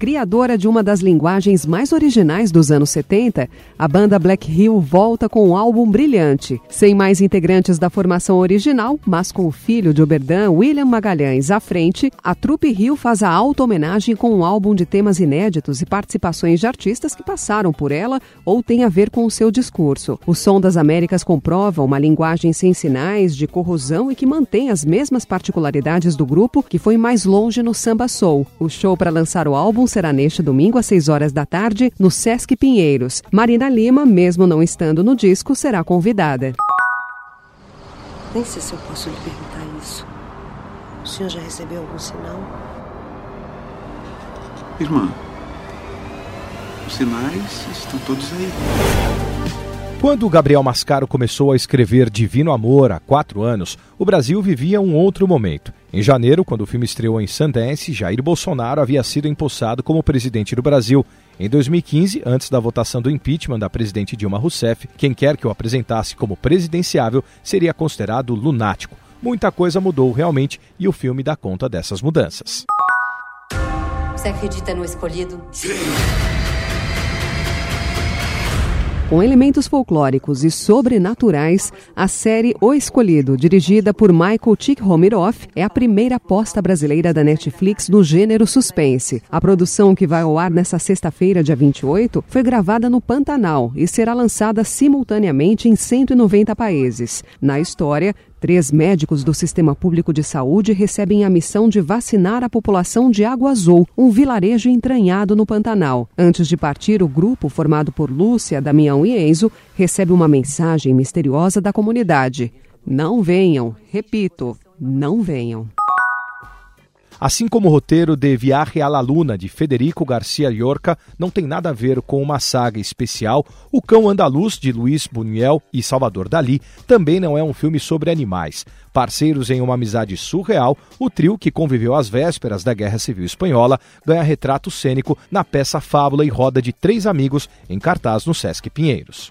Criadora de uma das linguagens mais originais dos anos 70, a banda Black Hill volta com um álbum brilhante. Sem mais integrantes da formação original, mas com o filho de Oberdan, William Magalhães, à frente, a Trupe Hill faz a auto-homenagem com um álbum de temas inéditos e participações de artistas que passaram por ela ou têm a ver com o seu discurso. O Som das Américas comprova uma linguagem sem sinais, de corrosão e que mantém as mesmas particularidades do grupo, que foi mais longe no samba soul. O show para lançar o álbum será neste domingo às 6 horas da tarde no Sesc Pinheiros. Marina Lima, mesmo não estando no disco, será convidada. Nem sei se eu posso lhe perguntar isso. O senhor já recebeu algum sinal? Irmã, os sinais estão todos aí. Quando Gabriel Mascaro começou a escrever Divino Amor há quatro anos, o Brasil vivia um outro momento. Em janeiro, quando o filme estreou em Sundance, Jair Bolsonaro havia sido empossado como presidente do Brasil. Em 2015, antes da votação do impeachment da presidente Dilma Rousseff, quem quer que o apresentasse como presidenciável seria considerado lunático. Muita coisa mudou realmente e o filme dá conta dessas mudanças. Você acredita no escolhido? Sim. Com elementos folclóricos e sobrenaturais, a série O Escolhido, dirigida por Michael Tikhomirov, é a primeira aposta brasileira da Netflix no gênero suspense. A produção, que vai ao ar nesta sexta-feira, dia 28, foi gravada no Pantanal e será lançada simultaneamente em 190 países. Na história, Três médicos do Sistema Público de Saúde recebem a missão de vacinar a população de Água Azul, um vilarejo entranhado no Pantanal. Antes de partir, o grupo, formado por Lúcia, Damião e Enzo, recebe uma mensagem misteriosa da comunidade. Não venham, repito, não venham. Assim como o roteiro de Viaje a la Luna, de Federico Garcia Llorca, não tem nada a ver com uma saga especial, O Cão Andaluz, de Luiz Buñuel e Salvador Dali, também não é um filme sobre animais. Parceiros em uma amizade surreal, o trio, que conviveu às vésperas da Guerra Civil Espanhola, ganha retrato cênico na peça Fábula e Roda de Três Amigos, em cartaz no Sesc Pinheiros.